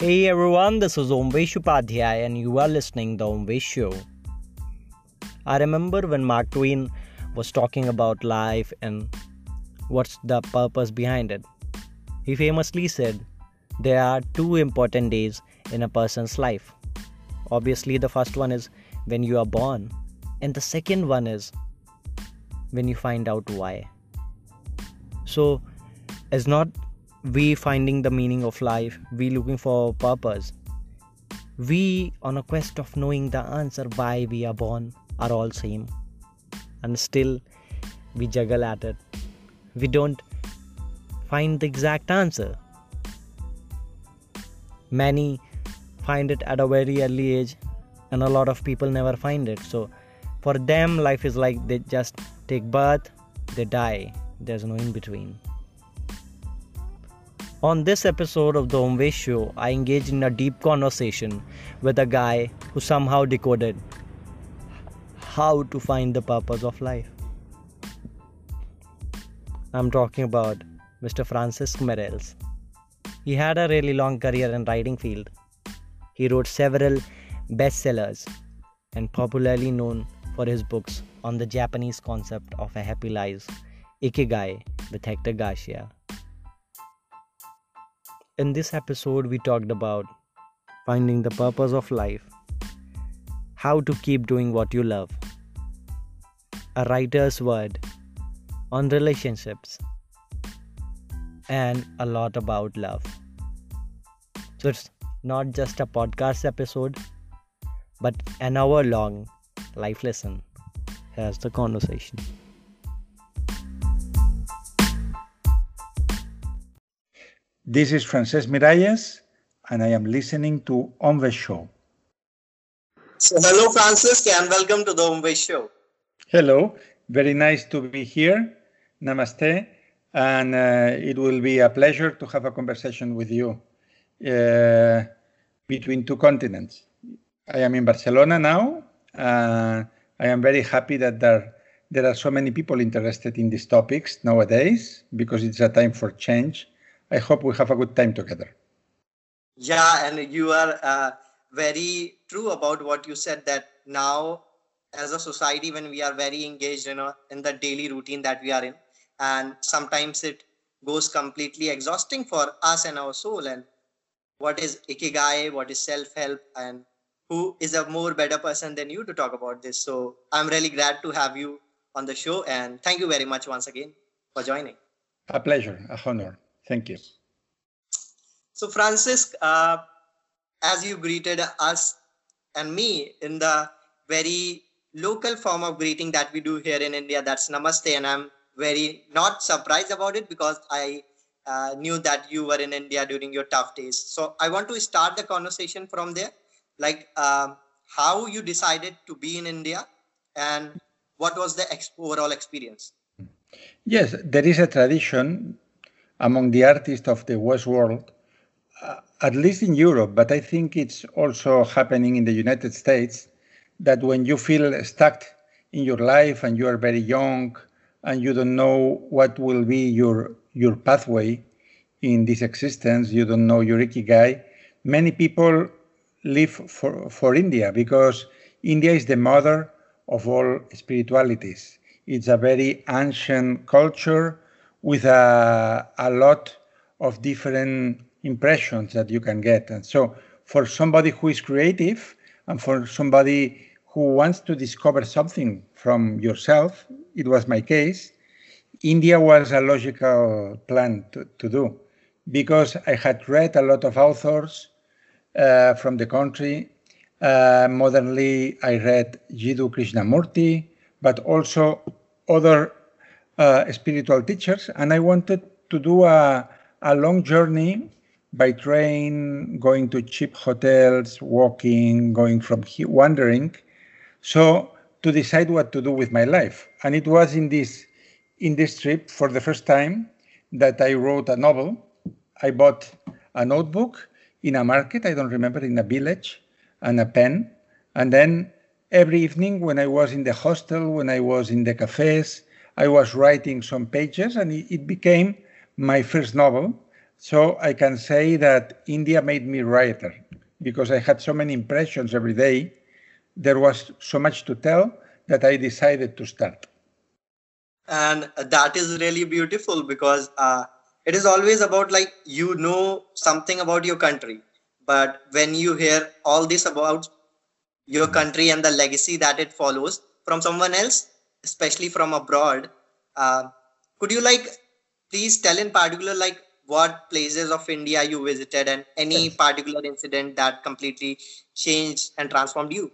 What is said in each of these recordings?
Hey everyone, this is Omvesh Upadhyay and you are listening the Omvesh Show. I remember when Mark Twain was talking about life and what's the purpose behind it. He famously said, There are two important days in a person's life. Obviously, the first one is when you are born, and the second one is when you find out why. So, it's not we finding the meaning of life we looking for purpose. We on a quest of knowing the answer why we are born are all same. And still we juggle at it. We don't find the exact answer. Many find it at a very early age and a lot of people never find it. So for them life is like they just take birth they die. There's no in between on this episode of the Omvesh Show, I engaged in a deep conversation with a guy who somehow decoded how to find the purpose of life. I'm talking about Mr. Francis Miralles. He had a really long career in writing field. He wrote several bestsellers and popularly known for his books on the Japanese concept of a happy life, Ikigai with Hector Garcia in this episode, we talked about finding the purpose of life, how to keep doing what you love, a writer's word on relationships, and a lot about love. So it's not just a podcast episode, but an hour long life lesson. Here's the conversation. This is Francesc Miralles, and I am listening to Omvesh Show. So, hello, Francis, and welcome to the Omvesh Show. Hello, very nice to be here. Namaste, and uh, it will be a pleasure to have a conversation with you uh, between two continents. I am in Barcelona now. Uh, I am very happy that there, there are so many people interested in these topics nowadays because it's a time for change I hope we have a good time together. Yeah, and you are uh, very true about what you said that now, as a society, when we are very engaged in, a, in the daily routine that we are in, and sometimes it goes completely exhausting for us and our soul. And what is ikigai? What is self help? And who is a more better person than you to talk about this? So I'm really glad to have you on the show. And thank you very much once again for joining. A pleasure, a honor. Thank you. So, Francis, uh, as you greeted us and me in the very local form of greeting that we do here in India, that's Namaste, and I'm very not surprised about it because I uh, knew that you were in India during your tough days. So, I want to start the conversation from there, like uh, how you decided to be in India and what was the ex- overall experience. Yes, there is a tradition among the artists of the West world, uh, at least in Europe, but I think it's also happening in the United States, that when you feel stuck in your life and you are very young and you don't know what will be your your pathway in this existence, you don't know your ikigai, many people live for, for India because India is the mother of all spiritualities. It's a very ancient culture with a, a lot of different impressions that you can get. And so, for somebody who is creative and for somebody who wants to discover something from yourself, it was my case, India was a logical plan to, to do because I had read a lot of authors uh, from the country. Uh, modernly, I read Jiddu Krishnamurti, but also other uh, spiritual teachers, and I wanted to do a, a long journey by train, going to cheap hotels, walking, going from here, wandering. So to decide what to do with my life, and it was in this in this trip for the first time that I wrote a novel. I bought a notebook in a market, I don't remember, in a village, and a pen. And then every evening, when I was in the hostel, when I was in the cafes, I was writing some pages, and it became my first novel. So I can say that India made me writer because I had so many impressions every day. There was so much to tell that I decided to start. And that is really beautiful because uh, it is always about like you know something about your country, but when you hear all this about your country and the legacy that it follows from someone else, especially from abroad, uh, could you like please tell in particular like what places of India you visited and any particular incident that completely changed and transformed you?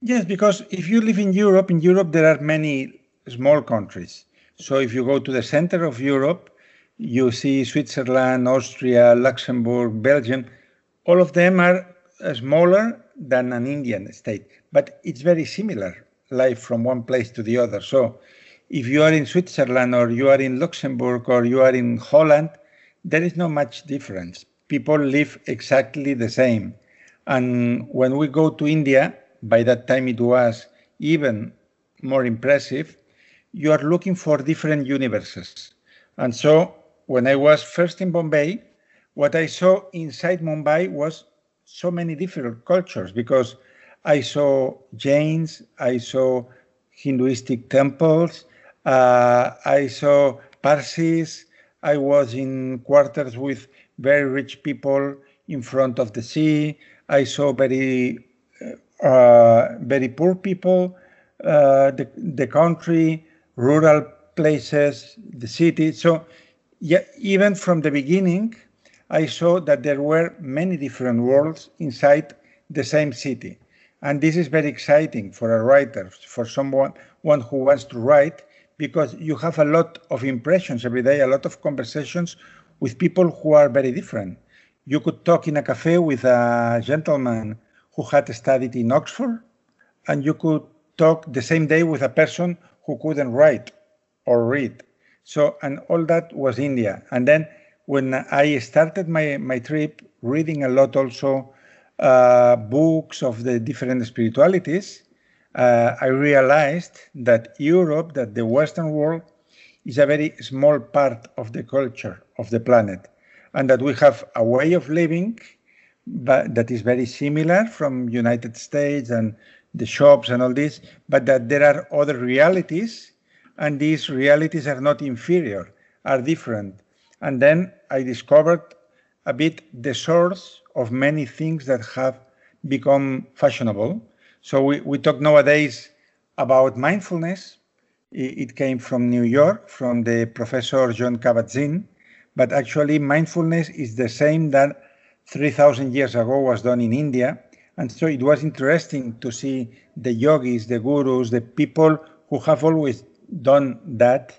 Yes, because if you live in Europe, in Europe there are many small countries. So if you go to the center of Europe, you see Switzerland, Austria, Luxembourg, Belgium. All of them are smaller than an Indian state, but it's very similar life from one place to the other. So if you are in Switzerland or you are in Luxembourg or you are in Holland, there is not much difference. People live exactly the same. And when we go to India, by that time it was even more impressive, you are looking for different universes. And so when I was first in Bombay, what I saw inside Mumbai was so many different cultures because I saw Jains, I saw Hinduistic temples, uh, I saw Parsis, I was in quarters with very rich people in front of the sea. I saw very, uh, very poor people, uh, the, the country, rural places, the city. So, yeah, even from the beginning, I saw that there were many different worlds inside the same city. And this is very exciting for a writer, for someone one who wants to write, because you have a lot of impressions every day, a lot of conversations with people who are very different. You could talk in a cafe with a gentleman who had studied in Oxford, and you could talk the same day with a person who couldn't write or read. So, and all that was India. And then when I started my, my trip, reading a lot also uh, books of the different spiritualities, uh, I realized that Europe, that the Western world, is a very small part of the culture of the planet, and that we have a way of living but that is very similar from United States and the shops and all this, but that there are other realities, and these realities are not inferior, are different. And then I discovered a bit the source of many things that have become fashionable so we, we talk nowadays about mindfulness. It came from New York, from the professor Jon Kabat-Zinn, but actually mindfulness is the same that 3,000 years ago was done in India. And so it was interesting to see the yogis, the gurus, the people who have always done that,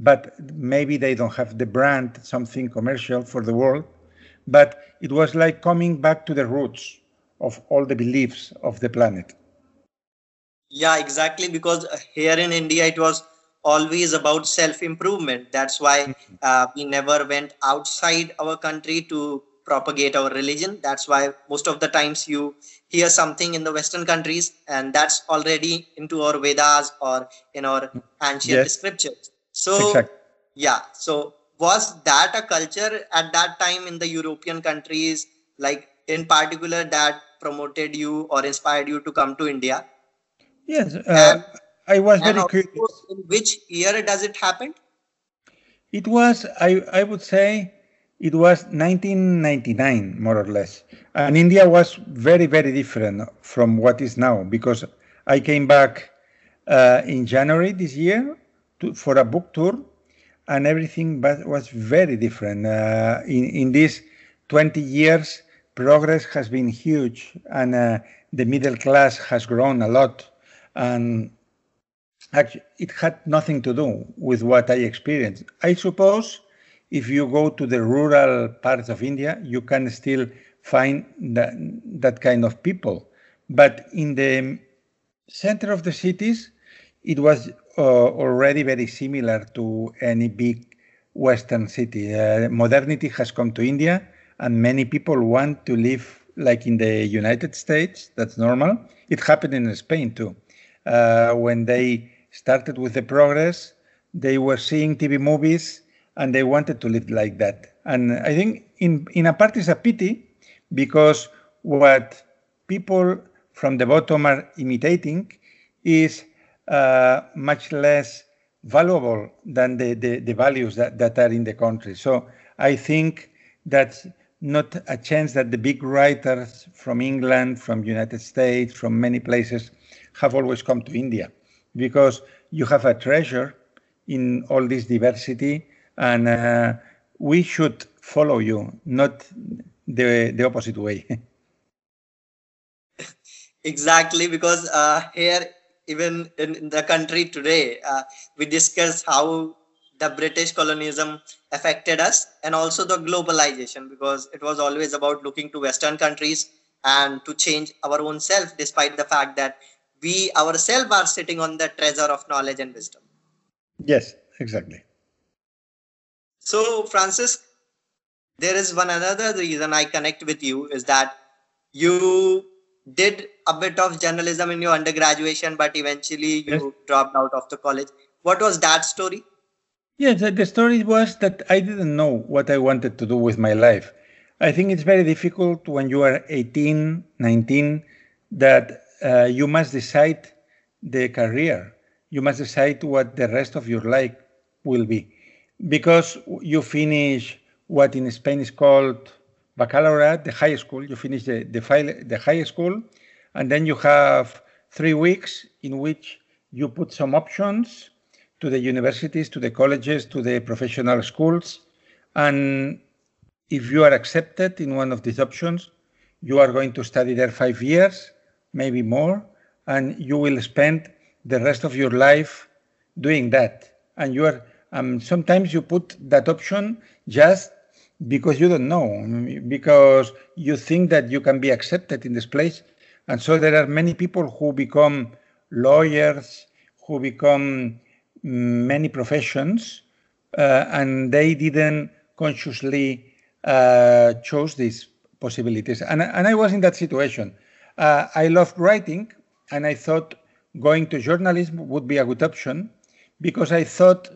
but maybe they don't have the brand, something commercial for the world. But it was like coming back to the roots of all the beliefs of the planet. Yeah, exactly. Because here in India, it was always about self improvement. That's why mm-hmm. uh, we never went outside our country to propagate our religion. That's why most of the times you hear something in the Western countries, and that's already into our Vedas or in our ancient yes. scriptures. So, exactly. yeah. So, was that a culture at that time in the European countries, like in particular, that promoted you or inspired you to come to India? Yes, uh, I was very curious. In which year does it happen? It was, I, I would say, it was 1999, more or less. And India was very, very different from what is now because I came back uh, in January this year to, for a book tour and everything but was very different. Uh, in, in these 20 years, progress has been huge and uh, the middle class has grown a lot and actually, it had nothing to do with what I experienced. I suppose if you go to the rural parts of India, you can still find that, that kind of people. But in the center of the cities, it was uh, already very similar to any big Western city. Uh, modernity has come to India, and many people want to live like in the United States. That's normal. It happened in Spain too uh, when they started with the progress, they were seeing TV movies and they wanted to live like that. And I think in, in a part it's a pity because what people from the bottom are imitating is uh, much less valuable than the, the, the, values that, that are in the country. So I think that's not a chance that the big writers from England, from United States, from many places have always come to India because you have a treasure in all this diversity and uh, we should follow you, not the, the opposite way. exactly, because uh, here, even in, in, the country today, uh, we discuss how the British colonialism affected us and also the globalization, because it was always about looking to Western countries and to change our own self, despite the fact that we ourselves are sitting on the treasure of knowledge and wisdom. Yes, exactly. So, Francis, there is one another reason I connect with you is that you did a bit of journalism in your undergraduation, but eventually you yes. dropped out of the college. What was that story? Yes, the story was that I didn't know what I wanted to do with my life. I think it's very difficult when you are 18, 19, that uh, you must decide the career. You must decide what the rest of your life will be. Because you finish what in Spain is called baccalaureate, the high school. You finish the, the, file, the high school, and then you have three weeks in which you put some options to the universities, to the colleges, to the professional schools. And if you are accepted in one of these options, you are going to study there five years, maybe more, and you will spend the rest of your life doing that. And you are um, sometimes you put that option just because you don't know, because you think that you can be accepted in this place. And so there are many people who become lawyers, who become many professions, uh, and they didn't consciously uh, these possibilities. And, and I was in that situation. Uh, I loved writing, and I thought going to journalism would be a good option because I thought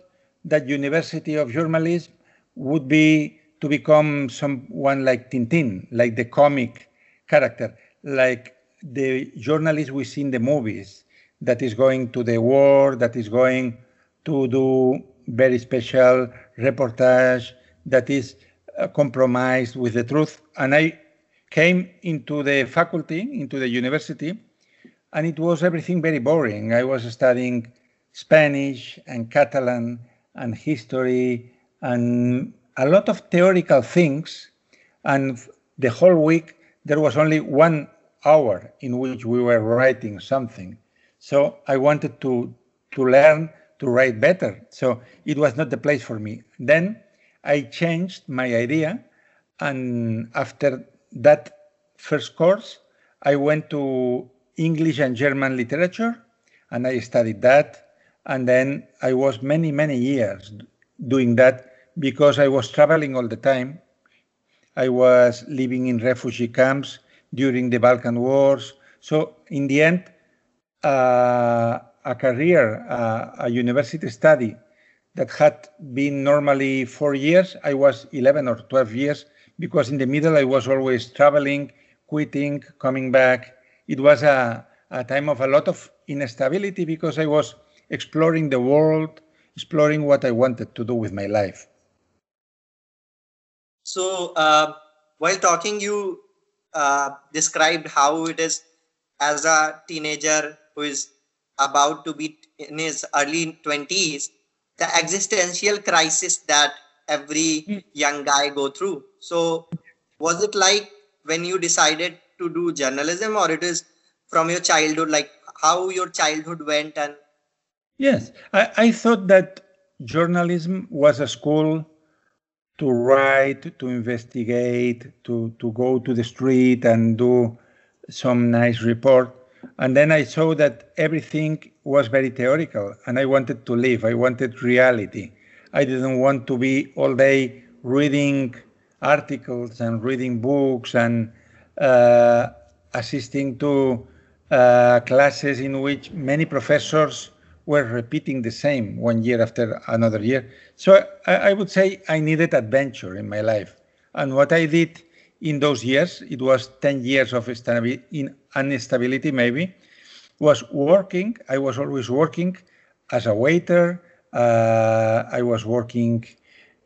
that University of Journalism would be to become someone like Tintin, like the comic character, like the journalist we see in the movies that is going to the war, that is going to do very special reportage, that is uh, compromised with the truth. And I came into the faculty, into the university, and it was everything very boring. I was studying Spanish and Catalan and history and a lot of theoretical things. And the whole week, there was only one hour in which we were writing something. So I wanted to, to learn to write better. So it was not the place for me. Then I changed my idea. And after that first course, I went to English and German literature and I studied that. And then I was many, many years doing that because I was traveling all the time. I was living in refugee camps during the Balkan Wars. So in the end, uh, a career, uh, a university study that had been normally four years, I was 11 or 12 years because in the middle I was always traveling, quitting, coming back. It was a, a time of a lot of instability because I was exploring the world, exploring what I wanted to do with my life. So, uh, while talking, you uh, described how it is as a teenager who is about to be in his early 20s, the existential crisis that every hmm. young guy go through. So, was it like when you decided to do journalism, or it is from your childhood, like how your childhood went and Yes, I, I thought that journalism was a school to write, to investigate, to, to go to the street and do some nice report. And then I saw that everything was very theoretical and I wanted to live. I wanted reality. I didn't want to be all day reading articles and reading books and uh, assisting to uh, classes in which many professors were repeating the same one year after another year. So I, I would say I needed adventure in my life. And what I did in those years, it was 10 years of instability maybe, was working. I was always working as a waiter. Uh, I was working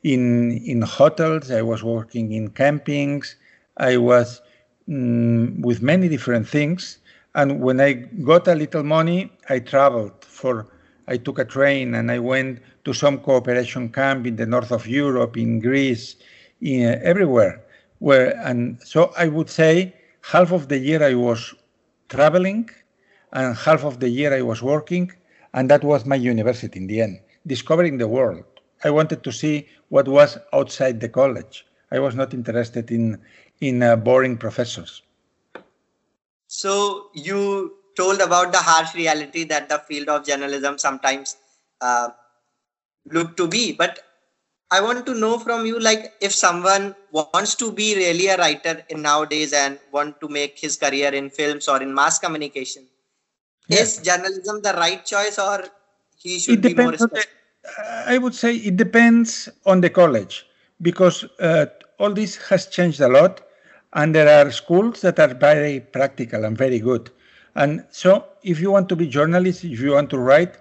in in hotels. I was working in campings. I was mm, with many different things. And when I got a little money, I traveled for. I took a train and I went to some cooperation camp in the north of Europe, in Greece, in, uh, everywhere. Where and so I would say half of the year I was traveling, and half of the year I was working, and that was my university in the end, discovering the world. I wanted to see what was outside the college. I was not interested in in uh, boring professors. So you told about the harsh reality that the field of journalism sometimes uh, look to be, but I want to know from you, like, if someone wants to be really a writer in nowadays and want to make his career in films or in mass communication, is journalism the right choice or he should be more the, I would say it depends on the college because uh, all this has changed a lot and there are schools that are very practical and very good. And so if you want to be journalist, if you want to write,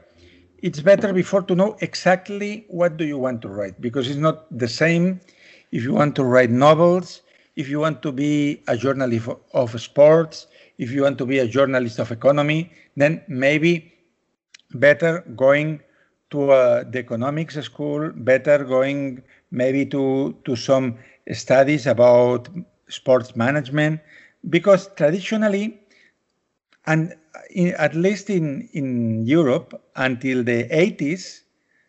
it's better before to know exactly what do you want to write because it's not the same if you want to write novels, if you want to be a journalist of sports, if you want to be a journalist of economy, then maybe better going to uh, the economics school, better going maybe to, to some studies about sports management, because traditionally, and in, at least in, in Europe, until the 80s,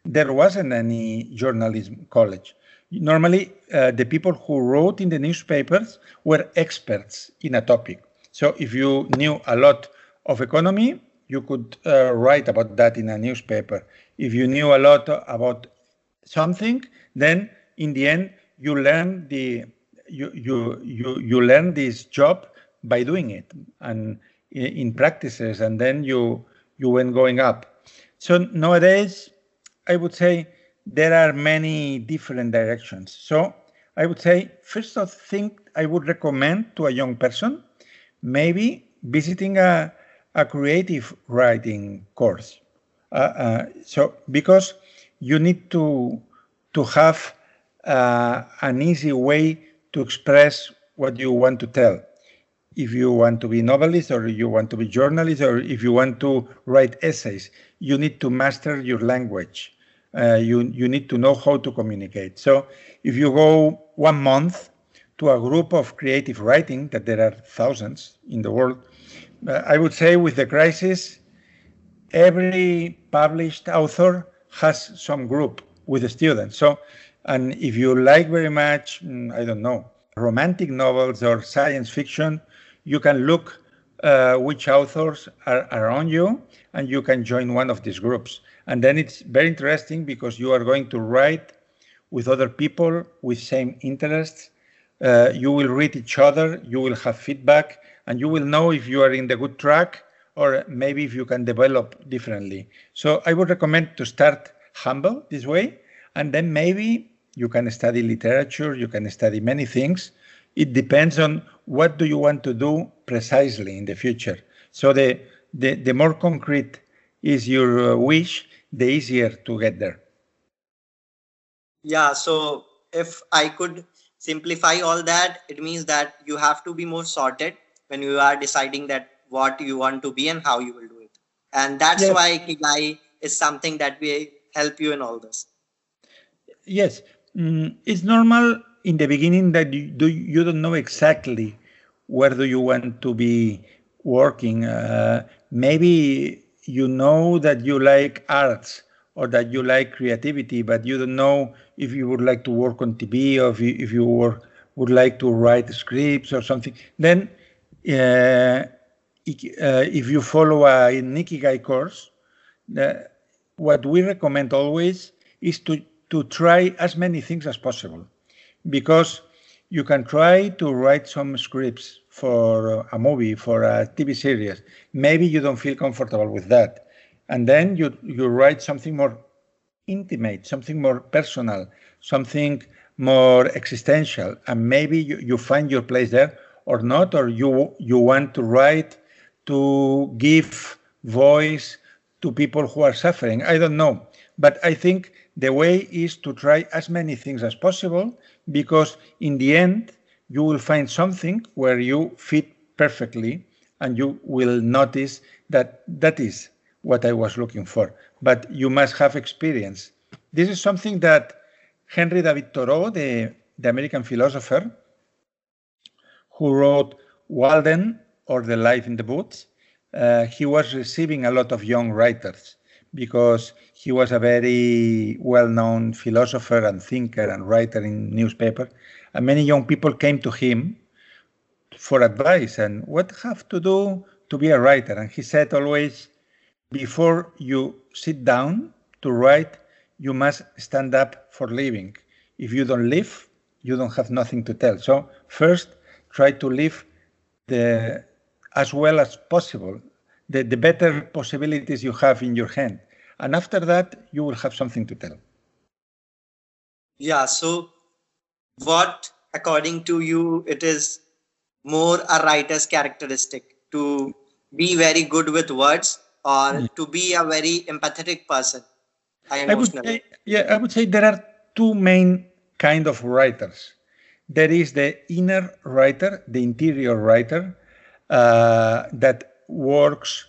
there wasn't any journalism college. Normally, uh, the people who wrote in the newspapers were experts in a topic. So if you knew a lot of economy, you could uh, write about that in a newspaper. If you knew a lot about something, then in the end you learn the you you you you learn this job by doing it and in, practices, and then you you went going up. So nowadays, I would say there are many different directions. So I would say first of thing I would recommend to a young person maybe visiting a, a creative writing course. Uh, uh, so because you need to to have uh, an easy way to express what you want to tell. If you want to be novelist or you want to be journalist or if you want to write essays, you need to master your language. Uh, you you need to know how to communicate. So if you go one month to a group of creative writing, that there are thousands in the world, uh, I would say with the crisis, every published author has some group with the students. So, and if you like very much, mm, I don't know, romantic novels or science fiction, you can look uh, which authors are around you and you can join one of these groups. And then it's very interesting because you are going to write with other people with same interests uh, you will read each other, you will have feedback, and you will know if you are in the good track or maybe if you can develop differently. So I would recommend to start humble this way, and then maybe you can study literature, you can study many things. It depends on what do you want to do precisely in the future. So the, the, the more concrete is your uh, wish, the easier to get there. Yeah, so if I could simplify all that it means that you have to be more sorted when you are deciding that what you want to be and how you will do it and that's yes. why Ikigai is something that we help you in all this yes mm, it's normal in the beginning that you, do, you don't know exactly where do you want to be working. Uh, maybe you know that you like arts or that you like creativity, but you don't know if you would like to work on TV or if you, if you were, would like to write scripts or something, then uh, uh, if you follow an Ikigai course, what we recommend always is to, to try as many things as possible because you can try to write some scripts for a movie, for a TV series. Maybe you don't feel comfortable with that and then you you write something more intimate, something more personal, something more existential, and maybe you, you find your place there or not, or you you want to write to give voice to people who are suffering. I don't know, but I think the way is to try as many things as possible because in the end you will find something where you fit perfectly and you will notice that that is what I was looking for. But you must have experience. This is something that Henry David Thoreau, the, the American philosopher, who wrote Walden or The Life in the Woods, uh, he was receiving a lot of young writers because he was a very well-known philosopher and thinker and writer in newspaper. And many young people came to him for advice and what have to do to be a writer. And he said always, before you sit down to write, you must stand up for living. If you don't live, you don't have nothing to tell. So first, try to live the as well as possible, the, the better possibilities you have in your hand. And after that, you will have something to tell. Yeah. So, what, according to you, it is more a writer's characteristic to be very good with words or mm. to be a very empathetic person? I would say, yeah, I would say there are two main kind of writers. There is the inner writer, the interior writer, uh, that works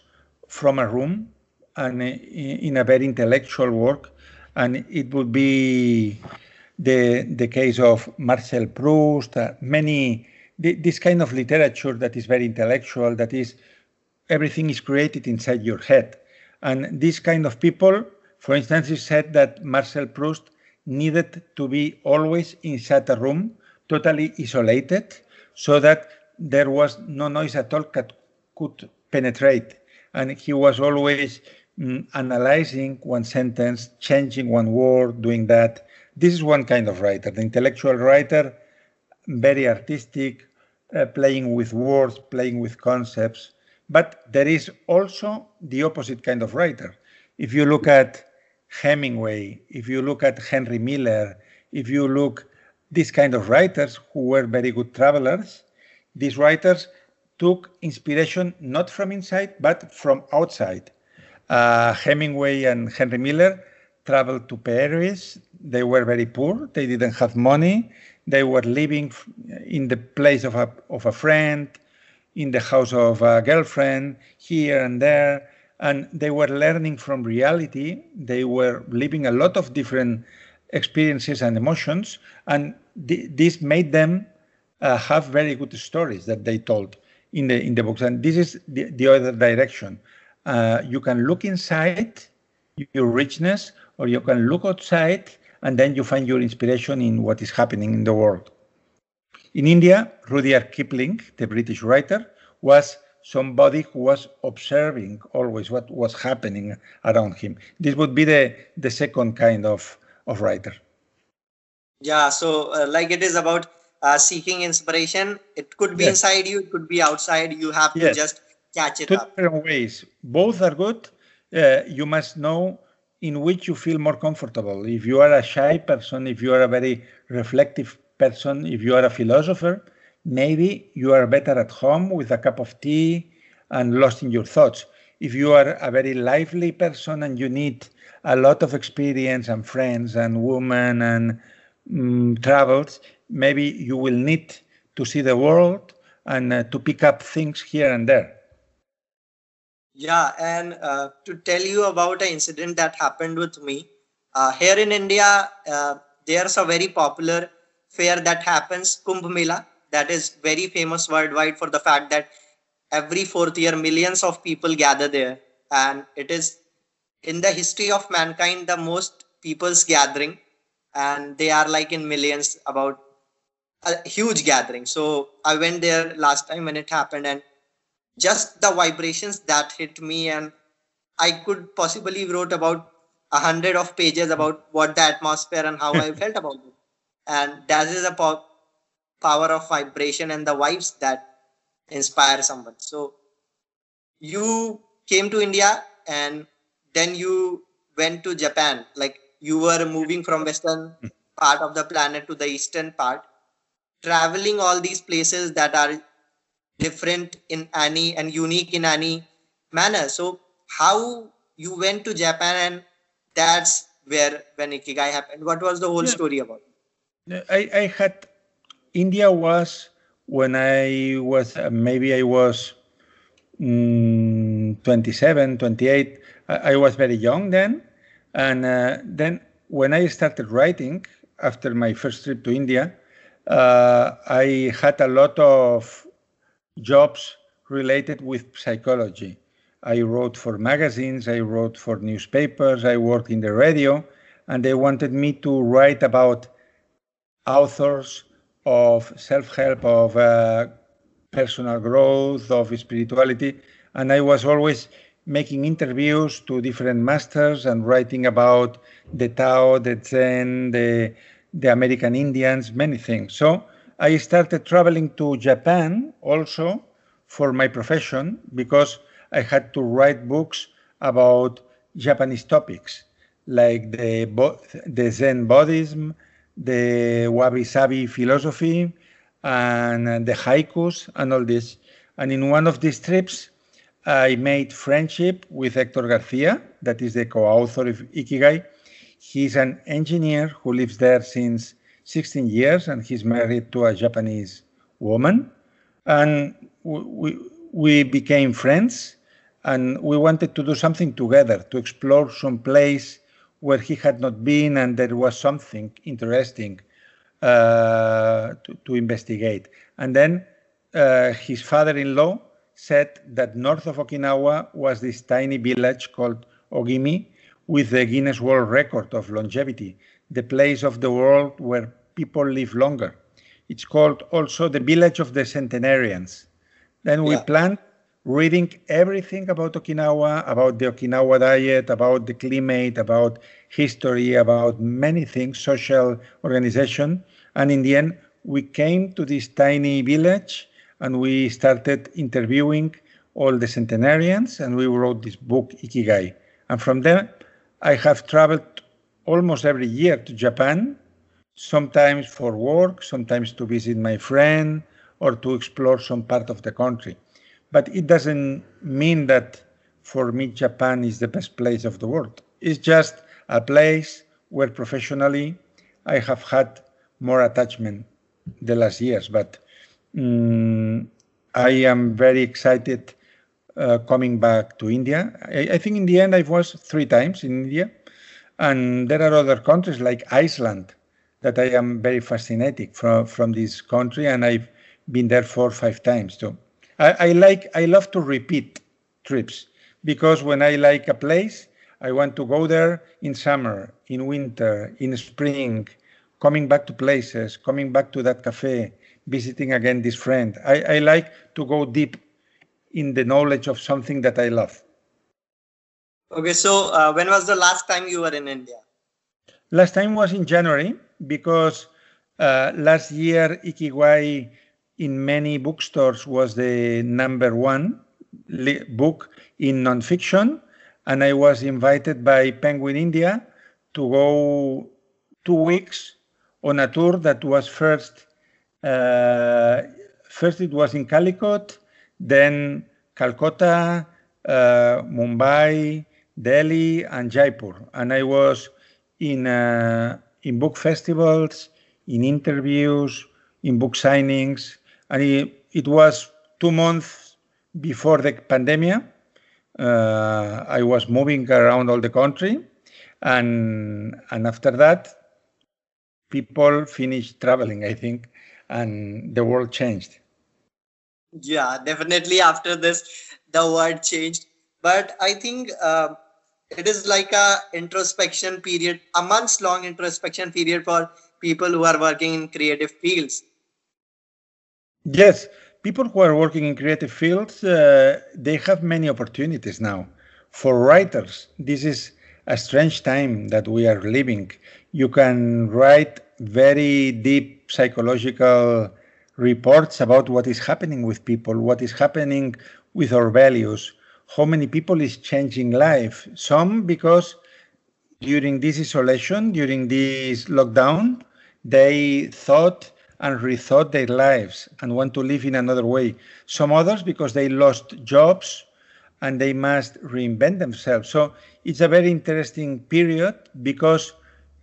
from a room and in a very intellectual work. And it would be the, the case of Marcel Proust, uh, many, this kind of literature that is very intellectual, that is, everything is created inside your head. And this kind of people, for instance, it said that Marcel Proust needed to be always inside a room, totally isolated, so that there was no noise at all that could penetrate. And he was always mm, analyzing one sentence, changing one word, doing that. This is one kind of writer, the intellectual writer, very artistic, uh, playing with words, playing with concepts. But there is also the opposite kind of writer. If you look at Hemingway, if you look at Henry Miller, if you look these kind of writers who were very good travelers, these writers took inspiration not from inside but from outside. Uh, Hemingway and Henry Miller traveled to Paris. They were very poor. They didn't have money. They were living in the place of a, of a friend, in the house of a girlfriend, here and there. And they were learning from reality. They were living a lot of different experiences and emotions. And th- this made them uh, have very good stories that they told in the in the books. And this is the, the other direction. Uh, you can look inside your richness, or you can look outside, and then you find your inspiration in what is happening in the world. In India, Rudyard Kipling, the British writer, was somebody who was observing always what was happening around him. This would be the, the second kind of, of writer. Yeah, so uh, like it is about uh, seeking inspiration. It could be yes. inside you, it could be outside. You have to yes. just catch it Two up. different ways. Both are good. Uh, you must know in which you feel more comfortable. If you are a shy person, if you are a very reflective person, if you are a philosopher, maybe you are better at home with a cup of tea and lost in your thoughts. If you are a very lively person and you need a lot of experience and friends and women and um, travels, maybe you will need to see the world and uh, to pick up things here and there. Yeah, and uh, to tell you about an incident that happened with me uh, here in India, uh, there's a very popular fair that happens, Kumbh Mela, that is very famous worldwide for the fact that every fourth year millions of people gather there, and it is in the history of mankind the most people's gathering, and they are like in millions, about a huge gathering. So I went there last time when it happened, and just the vibrations that hit me, and I could possibly wrote about a hundred of pages about what the atmosphere and how I felt about it. And that is a po- power of vibration and the vibes that inspire someone. So you came to India, and then you went to Japan. Like you were moving from western hmm. part of the planet to the eastern part, traveling all these places that are different in any and unique in any manner. So how you went to Japan and that's where when Ikigai happened. What was the whole yeah. story about? I, I had India was when I was uh, maybe I was mm, 27, 28. I, I, was very young then, and uh, then when I started writing after my first trip to India, uh, I had a lot of jobs related with psychology. I wrote for magazines, I wrote for newspapers, I worked in the radio, and they wanted me to write about authors of self-help, of uh, personal growth, of spirituality, and I was always making interviews to different masters and writing about the Tao, the Zen, the, the American Indians, many things. So I started traveling to Japan also for my profession because I had to write books about Japanese topics like the, the Zen Buddhism, the Wabi Sabi philosophy, and the haikus, and all this. And in one of these trips, I made friendship with Hector Garcia, that is the co author of Ikigai. He's an engineer who lives there since 16 years and he's married to a Japanese woman. And we, we became friends and we wanted to do something together to explore some place where he had not been and there was something interesting uh, to, to, investigate. And then uh, his father-in-law said that north of Okinawa was this tiny village called Ogimi with the Guinness World Record of longevity, the place of the world where people live longer. It's called also the village of the centenarians. Then we yeah. planned reading everything about Okinawa, about the Okinawa diet, about the climate, about history, about many things, social organization. And in the end, we came to this tiny village and we started interviewing all the centenarians and we wrote this book, Ikigai. And from there, I have traveled almost every year to Japan, sometimes for work, sometimes to visit my friend or to explore some part of the country. But it doesn't mean that for me, Japan is the best place of the world. It's just a place where professionally I have had more attachment the last years. But um, I am very excited uh, coming back to India. I, I, think in the end I was three times in India, and there are other countries like Iceland that I am very fascinated from from this country, and I've been there four or five times too. I, I like I love to repeat trips because when I like a place, I want to go there in summer, in winter, in spring, coming back to places, coming back to that cafe, visiting again this friend. I, I like to go deep in the knowledge of something that I love. Okay, so uh, when was the last time you were in India? Last time was in January because uh, last year Ikigai in many bookstores was the number one book in nonfiction, and I was invited by Penguin India to go two weeks on a tour that was first uh, first it was in Calicut, then Calcutta, uh, Mumbai, Delhi, and Jaipur, and I was in uh, in book festivals, in interviews, in book signings, and it, it was two months before the pandemic. Uh, I was moving around all the country, and and after that, people finished traveling. I think, and the world changed. Yeah, definitely. After this, the world changed. But I think uh, it is like a introspection period, a months long introspection period for people who are working in creative fields Yes, people who are working in creative fields, uh, they have many opportunities now. For writers, this is a strange time that we are living. You can write very deep psychological reports about what is happening with people, what is happening with our values, how many people is changing life. Some because during this isolation, during this lockdown, they thought and rethought their lives and want to live in another way. Some others because they lost jobs and they must reinvent themselves. So it's a very interesting period because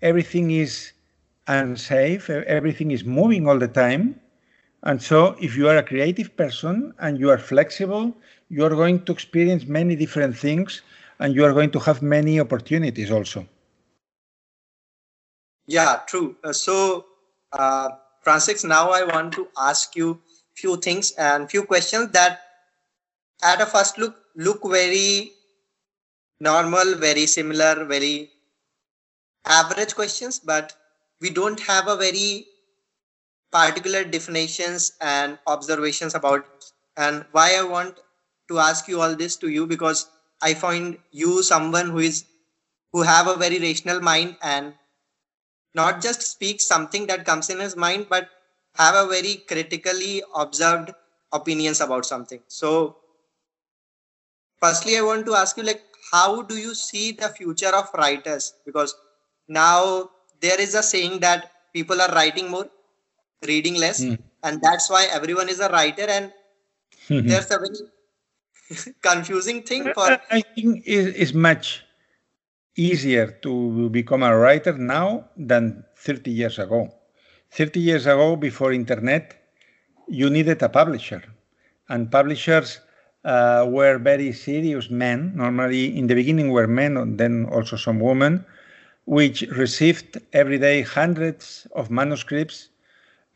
everything is unsafe, everything is moving all the time. And so if you are a creative person and you are flexible, you are going to experience many different things and you are going to have many opportunities also. Yeah, true. Uh, so, uh, Francesc, now I want to ask you few things and few questions that at a first look look very normal, very similar, very average questions, but we don't have a very particular definitions and observations about and why I want to ask you all this to you because I find you someone who is who have a very rational mind and not just speak something that comes in his mind, but have a very critically observed opinions about something. So firstly, I want to ask you like how do you see the future of writers? Because now there is a saying that people are writing more, reading less, mm. and that's why everyone is a writer and there's a very confusing thing for i think it's much easier to become a writer now than 30 years ago. 30 years ago before internet you needed a publisher. And publishers uh, were very serious men. Normally in the beginning were men and then also some women which received every day hundreds of manuscripts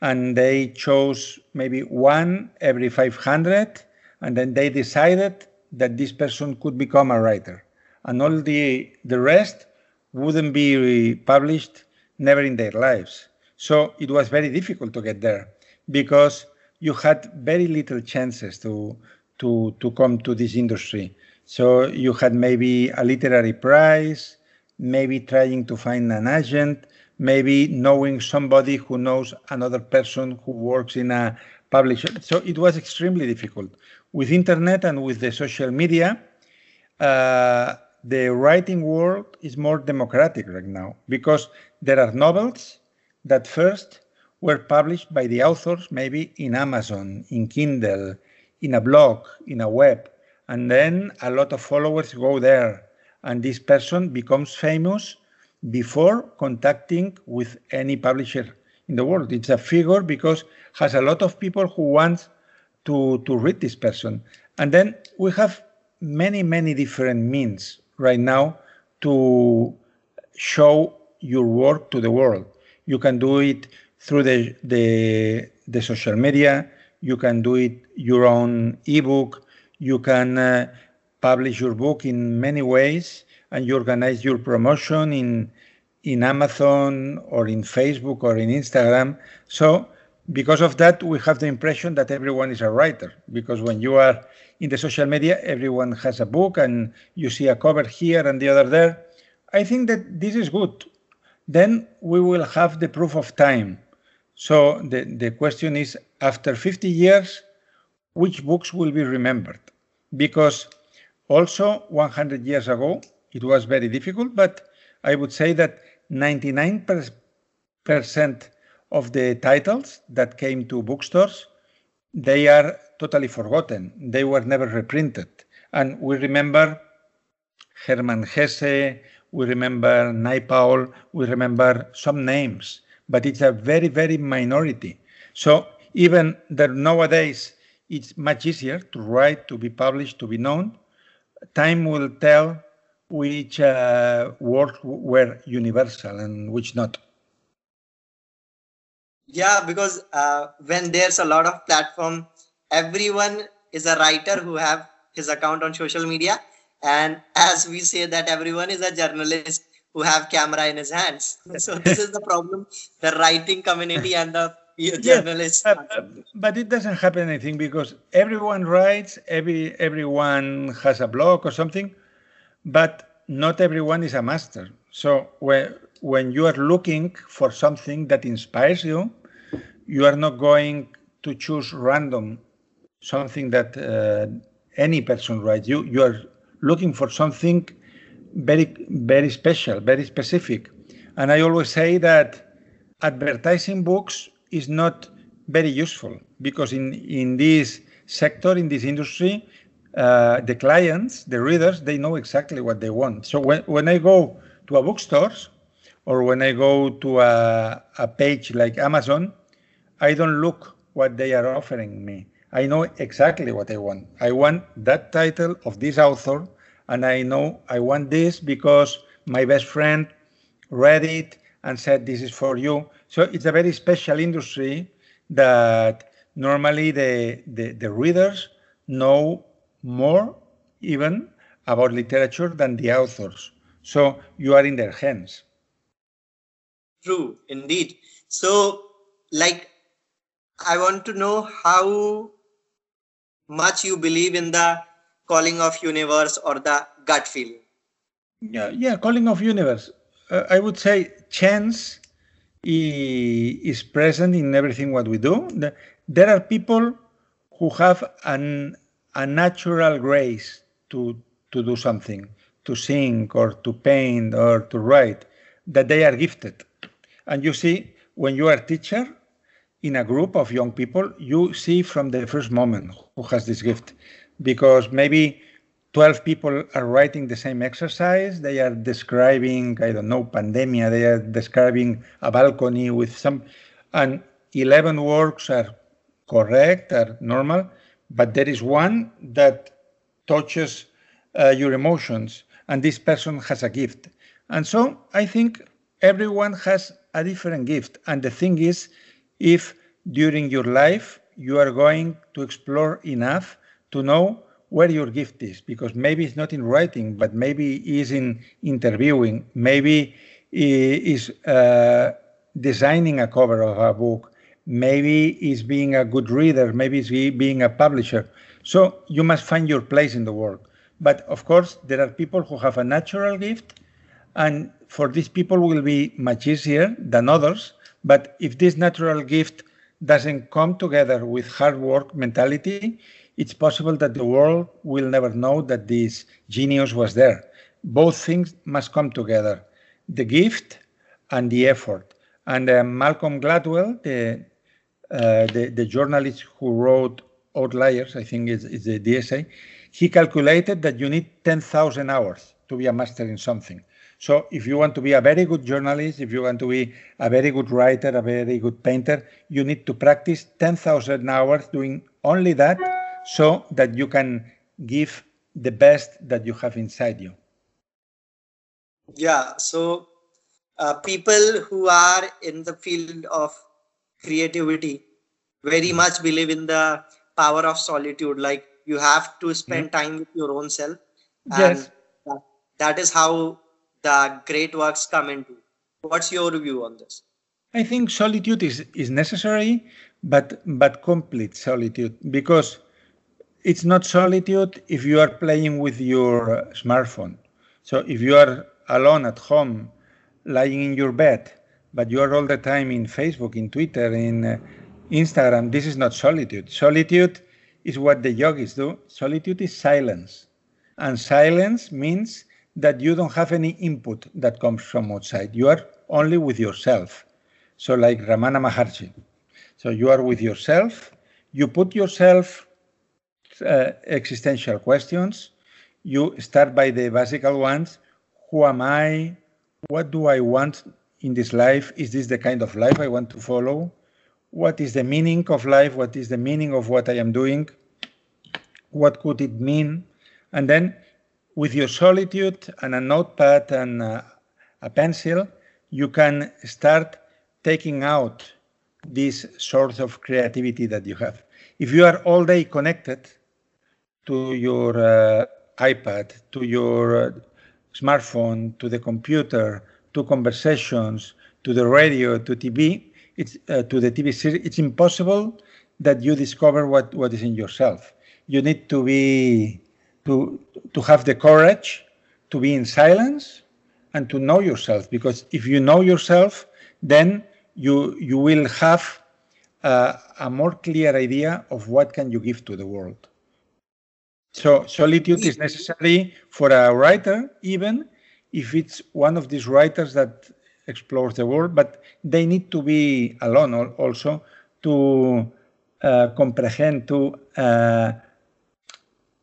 and they chose maybe one every 500 and then they decided that this person could become a writer. And all the the rest wouldn't be published never in their lives. So it was very difficult to get there because you had very little chances to to to come to this industry. So you had maybe a literary prize maybe trying to find an agent maybe knowing somebody who knows another person who works in a publisher. So it was extremely difficult with internet and with the social media, uh, the writing world is more democratic right now because there are novels that first were published by the authors maybe in Amazon, in Kindle, in a blog, in a web, and then a lot of followers go there, and this person becomes famous before contacting with any publisher in the world. It's a figure because has a lot of people who want to, to read this person. And then we have many, many different means right now to show your work to the world. You can do it through the, the, the social media, you can do it your own ebook, you can uh, publish your book in many ways, and you organize your promotion in, in Amazon or in Facebook or in Instagram. So because of that, we have the impression that everyone is a writer. Because when you are in the social media, everyone has a book and you see a cover here and the other there. I think that this is good. Then we will have the proof of time. So the, the question is after 50 years, which books will be remembered? Because also 100 years ago, it was very difficult, but I would say that 99% of the titles that came to bookstores, they are totally forgotten. They were never reprinted. And we remember Hermann Hesse, we remember Naipaul, we remember some names, but it's a very, very minority. So even that nowadays it's much easier to write, to be published, to be known, time will tell which uh, works were universal and which not yeah because uh, when there's a lot of platform everyone is a writer who have his account on social media. And as we say that everyone is a journalist who have camera in his hands. So this is the problem the writing community and the journalists yeah, uh, but it doesn't happen anything because everyone writes every everyone has a blog or something but not everyone is a master. So when when you are looking for something that inspires you, you are not going to choose random something that uh, any person writes. You you are looking for something very very special, very specific. And I always say that advertising books is not very useful because in in this sector in this industry uh, the clients the readers they know exactly what they want so when, when i go to a bookstore or when i go to a, a page like amazon i don't look what they are offering me i know exactly what i want i want that title of this author and i know i want this because my best friend read it and said this is for you so it's a very special industry that normally the, the, the readers know more even about literature than the authors. So you are in their hands. True, indeed. So, like, I want to know how much you believe in the calling of universe or the gut feeling. Yeah, yeah, calling of universe. Uh, I would say chance is present in everything what we do. There are people who have an, a natural grace to, to do something, to sing or to paint or to write, that they are gifted. And you see, when you are a teacher in a group of young people, you see from the first moment who has this gift. Because maybe 12 people are writing the same exercise. They are describing, I don't know, pandemia. They are describing a balcony with some, and 11 works are correct are normal, but there is one that touches uh, your emotions, and this person has a gift. And so I think everyone has a different gift. And the thing is, if during your life you are going to explore enough to know where your gift is, because maybe it's not in writing, but maybe is in interviewing, maybe is uh, designing a cover of a book, maybe is being a good reader, maybe is being a publisher. So you must find your place in the world. But of course, there are people who have a natural gift, and for these people will be much easier than others. But if this natural gift doesn't come together with hard work mentality, it's possible that the world will never know that this genius was there. Both things must come together the gift and the effort. And uh, Malcolm Gladwell, the uh, the, the journalist who wrote Outliers, I think is, is the, essay, he calculated that you need 10,000 hours to be a master in something. So if you want to be a very good journalist, if you want to be a very good writer, a very good painter, you need to practice 10,000 hours doing only that so that you can give the best that you have inside you. Yeah, so uh, people who are in the field of creativity very hmm. much believe in the power of solitude like you have to spend hmm. time with your own self yes. and that is how the great works come into what's your view on this i think solitude is, is necessary but but complete solitude because it's not solitude if you are playing with your smartphone so if you are alone at home lying in your bed but you are all the time in Facebook, in Twitter, in uh, Instagram. This is not solitude. Solitude is what the yogis do. Solitude is silence. And silence means that you don't have any input that comes from outside. You are only with yourself. So, like Ramana Maharshi. So, you are with yourself. You put yourself uh, existential questions. You start by the basic ones Who am I? What do I want in this life? Is this the kind of life I want to follow? What is the meaning of life? What is the meaning of what I am doing? What could it mean? And then, with your solitude and a notepad and a, pencil, you can start taking out this source of creativity that you have. If you are all day connected to your uh, iPad, to your uh, smartphone, to the computer, to conversations, to the radio, to TV, it's uh, to the TV series, it's impossible that you discover what, what is in yourself. You need to be to to have the courage to be in silence and to know yourself because if you know yourself then you you will have uh, a more clear idea of what can you give to the world. So solitude is necessary for a writer, even if it's one of these writers that explores the world, but they need to be alone also to uh, comprehend, to uh,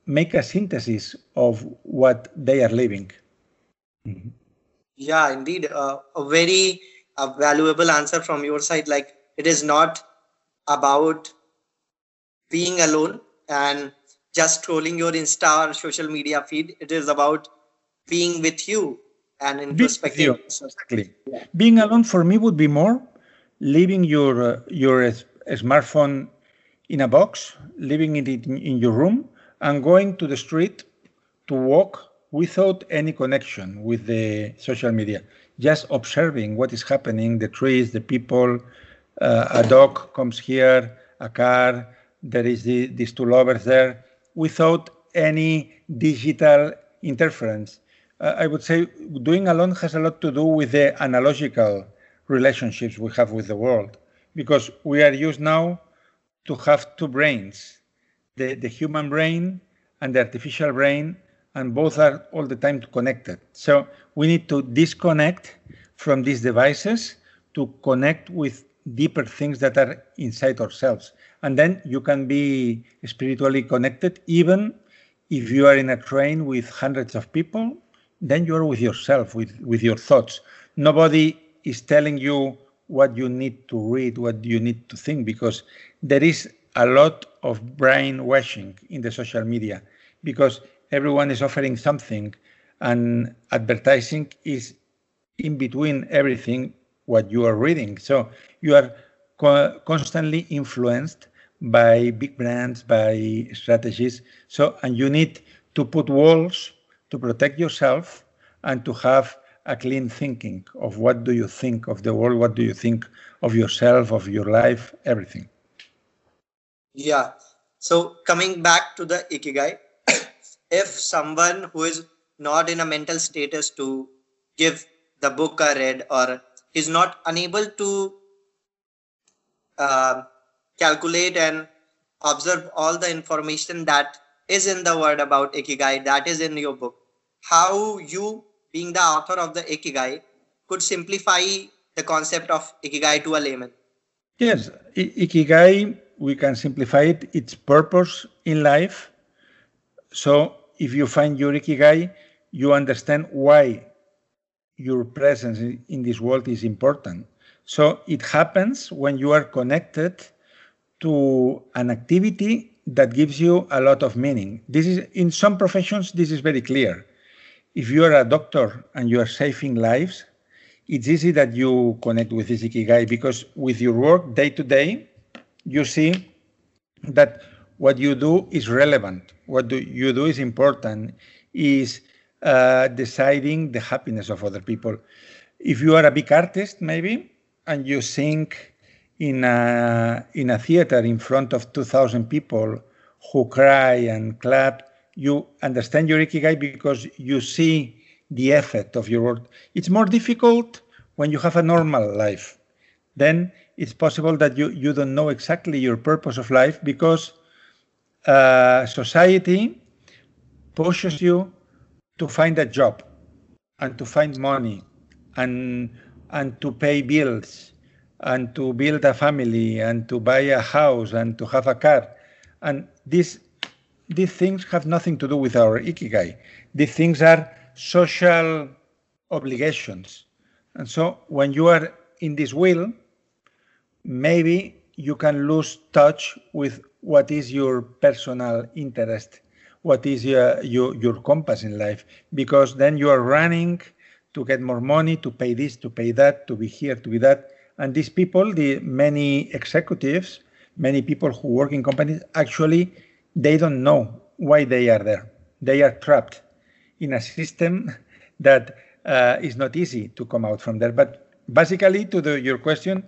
make a synthesis of what they are living. Mm-hmm. Yeah, indeed. Uh, a very uh, valuable answer from your side. Like, it is not about being alone and just scrolling your Insta or social media feed. It is about being with you and in introspective. Exactly. Yeah. Being alone for me would be more leaving your uh, your smartphone in a box, leaving it in, in your room, and going to the street to walk without any connection with the social media. Just observing what is happening, the trees, the people. Uh, a dog comes here, a car. There is the, these two lovers there, without any digital interference uh, I would say doing alone has a lot to do with the analogical relationships we have with the world, because we are used now to have two brains, the, the human brain and the artificial brain, and both are all the time connected. So we need to disconnect from these devices to connect with deeper things that are inside ourselves. And then you can be spiritually connected even if you are in a train with hundreds of people then you're with yourself, with, with your thoughts. Nobody is telling you what you need to read, what you need to think, because there is a lot of brainwashing in the social media because everyone is offering something and advertising is in between everything what you are reading. So you are co constantly influenced by big brands, by strategies. So, and you need to put walls to protect yourself and to have a clean thinking of what do you think of the world, what do you think of yourself, of your life, everything. Yeah. So coming back to the ikigai, if someone who is not in a mental status to give the book a read or is not unable to uh, calculate and observe all the information that is in the word about ikigai that is in your book how you, being the author of the Ikigai, could simplify the concept of Ikigai to a layman. Yes, I- Ikigai, we can simplify it, its purpose in life. So if you find your Ikigai, you understand why your presence in this world is important. So it happens when you are connected to an activity that gives you a lot of meaning. This is in some professions this is very clear if you are a doctor and you are saving lives, it's easy that you connect with this ikigai because with your work day to day, you see that what you do is relevant. What do you do is important. Is uh, deciding the happiness of other people. If you are a big artist, maybe, and you sing in a in a theater in front of 2,000 people who cry and clap, you understand your ikigai because you see the effect of your work. It's more difficult when you have a normal life. Then it's possible that you, you don't know exactly your purpose of life because uh, society pushes you to find a job and to find money and and to pay bills and to build a family and to buy a house and to have a car and this these things have nothing to do with our ikigai. These things are social obligations. And so when you are in this wheel, maybe you can lose touch with what is your personal interest, what is your, your, your compass in life, because then you are running to get more money, to pay this, to pay that, to be here, to be that. And these people, the many executives, many people who work in companies actually they don't know why they are there. They are trapped in a system that uh, is not easy to come out from there. But basically, to the, your question,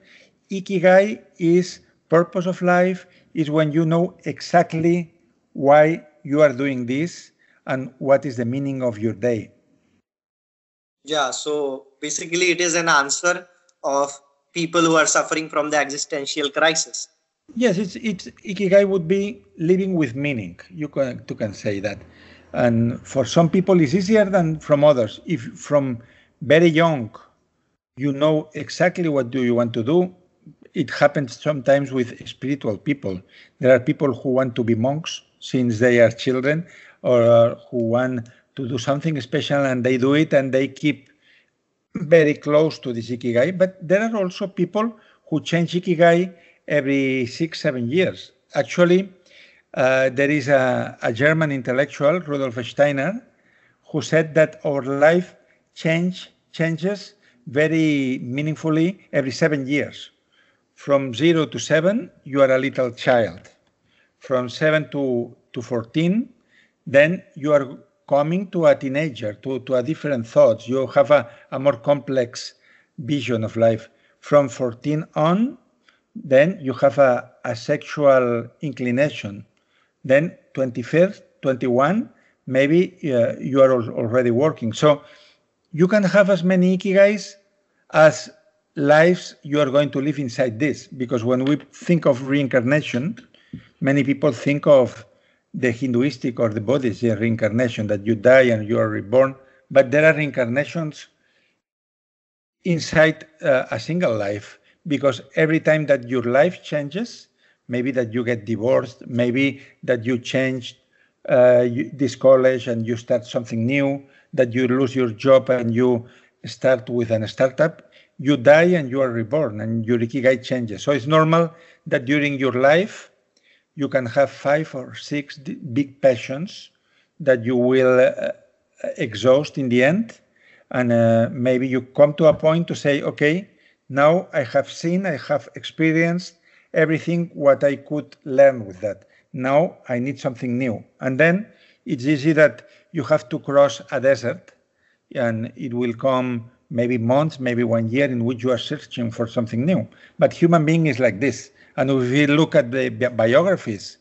ikigai is purpose of life is when you know exactly why you are doing this and what is the meaning of your day. Yeah, so basically, it is an answer of people who are suffering from the existential crisis Yes, it's it's ikigai would be living with meaning. You can you can say that, and for some people it's easier than from others. If from very young, you know exactly what do you want to do. It happens sometimes with spiritual people. There are people who want to be monks since they are children, or who want to do something special and they do it and they keep very close to this ikigai. But there are also people who change ikigai every six, seven years. Actually, uh, there is a, a, German intellectual, Rudolf Steiner, who said that our life change changes very meaningfully every seven years. From zero to seven, you are a little child. From seven to, to 14, then you are coming to a teenager, to, to a different thoughts. You have a, a more complex vision of life. From 14 on, then you have a, a sexual inclination. Then 21st, 21, maybe uh, you are already working. So you can have as many ikigais as lives you are going to live inside this. Because when we think of reincarnation, many people think of the Hinduistic or the Buddhist reincarnation that you die and you are reborn, but there are reincarnations inside uh, a single life because every time that your life changes, maybe that you get divorced, maybe that you change uh, this college and you start something new, that you lose your job and you start with a startup, you die and you are reborn and your ikigai changes. So it's normal that during your life, you can have five or six big passions that you will uh, exhaust in the end. And uh, maybe you come to a point to say, okay, now I have seen, I have experienced everything what I could learn with that. Now I need something new. And then it's easy that you have to cross a desert and it will come maybe months, maybe one year in which you are searching for something new. But human being is like this. And if we look at the biographies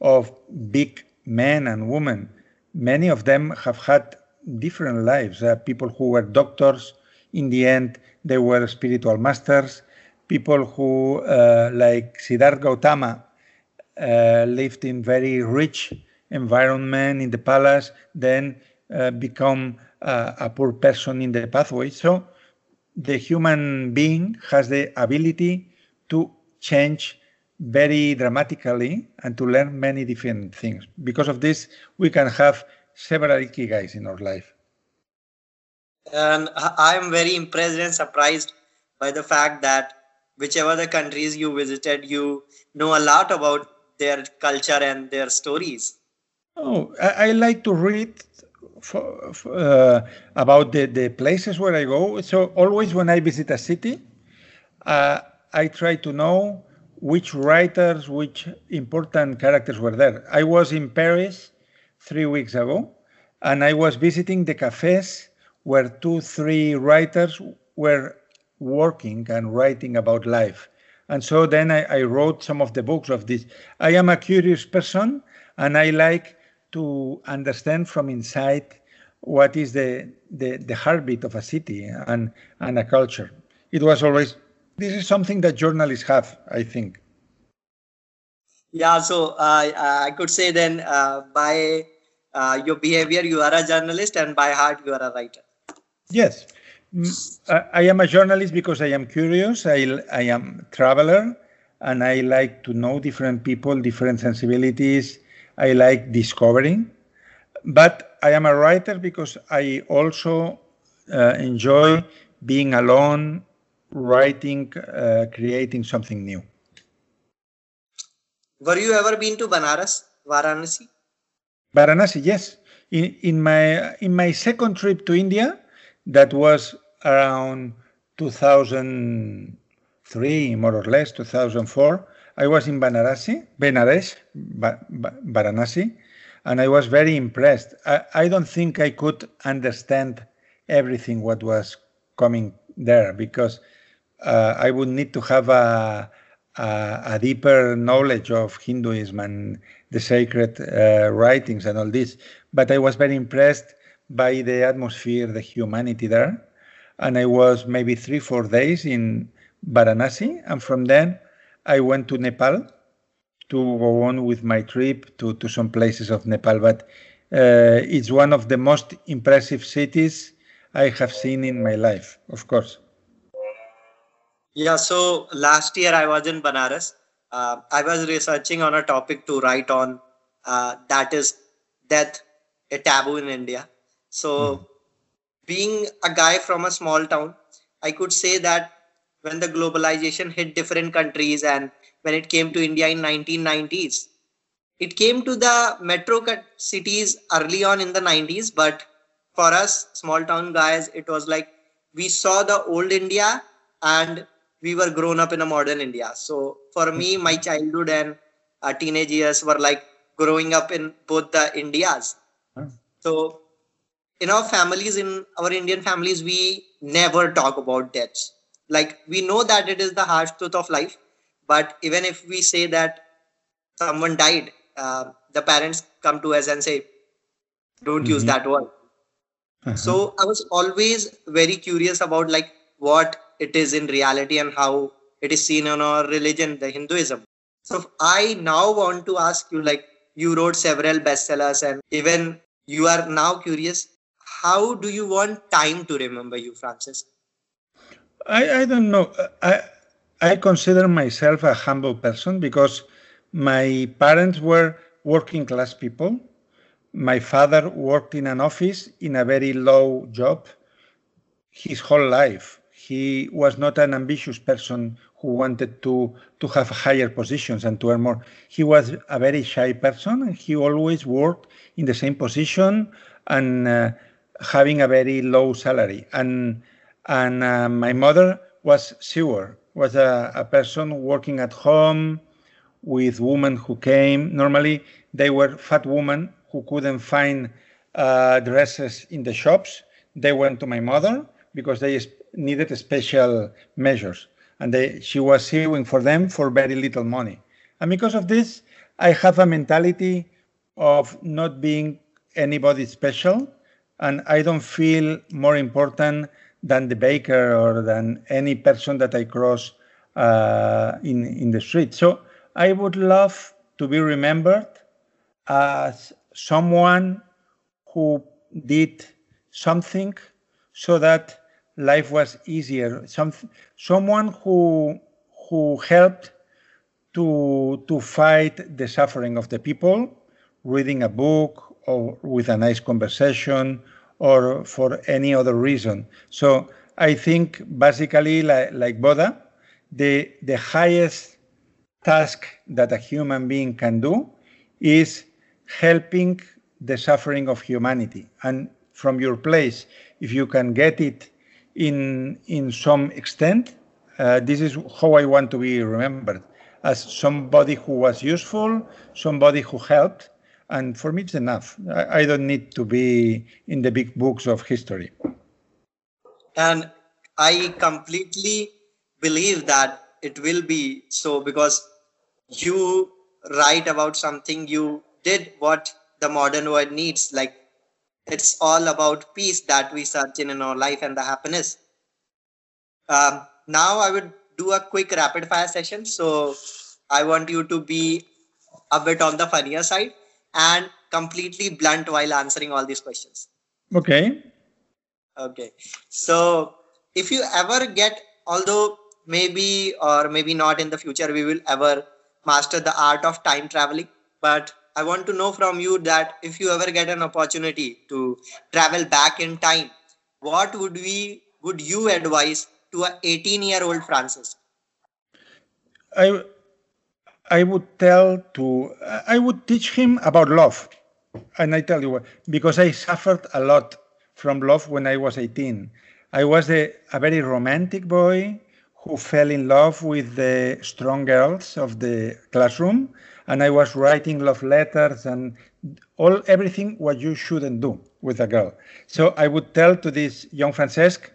of big men and women, many of them have had different lives. Uh, people who were doctors, in the end, they were spiritual masters. People who, uh, like Siddhartha Gautama, uh, lived in very rich environment in the palace, then uh, a poor person in the pathway. So the human being has the ability to change very dramatically and to learn many different things. Because of this, we can have several ikigais in our life. And I'm very impressed and surprised by the fact that whichever the countries you visited, you know a lot about their culture and their stories. Oh, I, I like to read for, uh, about the, the places where I go. So always when I visit a city, uh, I try to know which writers, which important characters were there. I was in Paris three weeks ago, and I was visiting the cafes where two, three writers were working and writing about life. And so then I, I wrote some of the books of this. I am a curious person, and I like to understand from inside what is the, the, the heartbeat of a city and, and a culture. It was always this is something that journalists have, I think. Yeah, so uh, I could say then uh, by uh, your behavior, you are a journalist, and by heart, you are a writer. Yes, mm, I am a journalist because I am curious. I, I am traveler, and I like to know different people, different sensibilities. I like discovering, but I am a writer because I also uh, enjoy being alone writing, uh, creating something new. Were you ever been to Banaras, Varanasi? Varanasi, yes. In, in my in my second trip to India, that was around 2003, more or less, 2004. I was in Banarasi, Benares, Varanasi, and I was very impressed. I, I don't think I could understand everything what was coming there because uh, I would need to have a, a, a, deeper knowledge of Hinduism and the sacred uh, writings and all this. But I was very impressed by the atmosphere, the humanity there. And I was maybe three, four days in Varanasi. And from then I went to Nepal to go on with my trip to, to some places of Nepal. But uh, it's one of the most impressive cities I have seen in my life, of course. Yeah, so last year I was in Banaras. Uh, I was researching on a topic to write on uh, that is death, a taboo in India. So, mm. being a guy from a small town, I could say that when the globalization hit different countries and when it came to India in 1990s, it came to the metro cities early on in the 90s, but for us small town guys, it was like we saw the old India and we were grown up in a modern India. So for me, my childhood and uh, teenage years were like growing up in both the Indias. So in our families, in our Indian families, we never talk about deaths. Like we know that it is the harsh truth of life, but even if we say that someone died, uh, the parents come to us and say, "Don't mm-hmm. use that word." Uh-huh. So I was always very curious about like what it is in reality and how it is seen in our religion, the Hinduism. So I now want to ask you, like you wrote several bestsellers, and even you are now curious, how do you want time to remember you, Francesc? I, I don't know. I I consider myself a humble person because my parents were working class people. My father worked in an office in a very low job his whole life he was not an ambitious person who wanted to, to have higher positions and to earn more. He was a very shy person and he always worked in the same position and uh, having a very low salary. And, and uh, my mother was Sewer, was a, a person working at home with women who came. Normally, they were fat women who couldn't find uh, dresses in the shops. They went to my mother because they needed special measures. And they, she was sewing for them for very little money. And because of this, I have a mentality of not being anybody special. And I don't feel more important than the baker or than any person that I cross uh, in, in the street. So I would love to be remembered as someone who did something so that life was easier. Some someone who who helped to to fight the suffering of the people, reading a book or with a nice conversation or for any other reason. So I think basically like, like Buddha, the the highest task that a human being can do is helping the suffering of humanity. And from your place, if you can get it in in some extent. Uh, this is how I want to be remembered as somebody who was useful, somebody who helped, and for me it's enough. I, I don't need to be in the big books of history. And I completely believe that it will be so because you write about something you did what the modern world needs like it's all about peace that we search in in our life and the happiness um, now i would do a quick rapid fire session so i want you to be a bit on the funnier side and completely blunt while answering all these questions. Okay. Okay. So if you ever get although maybe or maybe not in the future we will ever master the art of time traveling but I want to know from you that if you ever get an opportunity to travel back in time, what would we would you advise to a 18 year old Francesc? I I would tell to uh, I would teach him about love, and I tell you what, because I suffered a lot from love when I was 18. I was a, a very romantic boy who fell in love with the strong girls of the classroom and I was writing love letters and all everything what you shouldn't do with a girl. So I would tell to this young Francesc,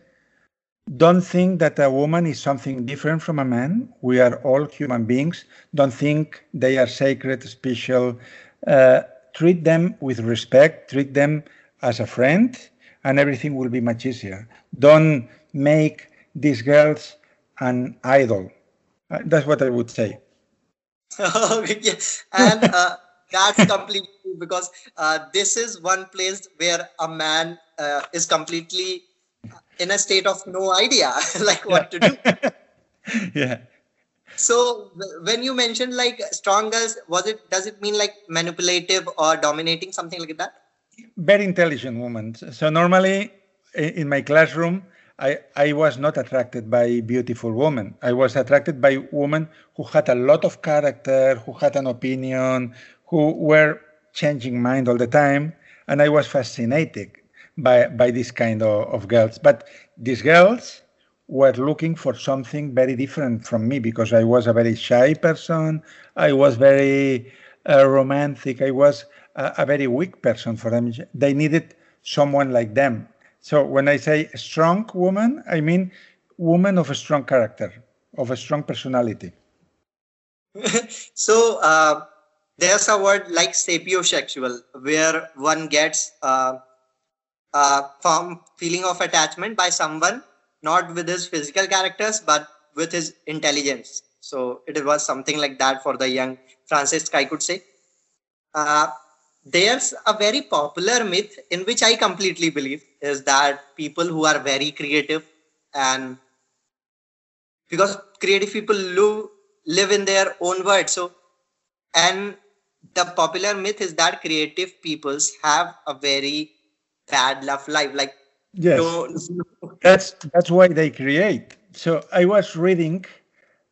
don't think that a woman is something different from a man. We are all human beings. Don't think they are sacred, special. Uh, treat them with respect. Treat them as a friend, and everything will be much easier. Don't make these girls an idol. Uh, that's what I would say. yeah. And uh, that's completely because uh, this is one place where a man uh, is completely in a state of no idea like what to do. yeah. So when you mentioned like strong girls, was it does it mean like manipulative or dominating something like that? Very intelligent woman. So normally in my classroom, I, I was not attracted by beautiful women. I was attracted by women who had a lot of character, who had an opinion, who were changing mind all the time. And I was fascinated by, by this kind of, of girls. But these girls were looking for something very different from me because I was a very shy person. I was very uh, romantic. I was a, a very weak person for them. They needed someone like them so when I say strong woman, I mean woman of a strong character, of a strong personality. so uh, there's a word like sapiosexual, where one gets uh, uh, from feeling of attachment by someone, not with his physical characters, but with his intelligence. So it was something like that for the young Francesc, I could say. Uh, there's a very popular myth in which I completely believe is that people who are very creative and because creative people live, live in their own world. So, and the popular myth is that creative peoples have a very bad love life. Like, yes, that's that's why they create. So I was reading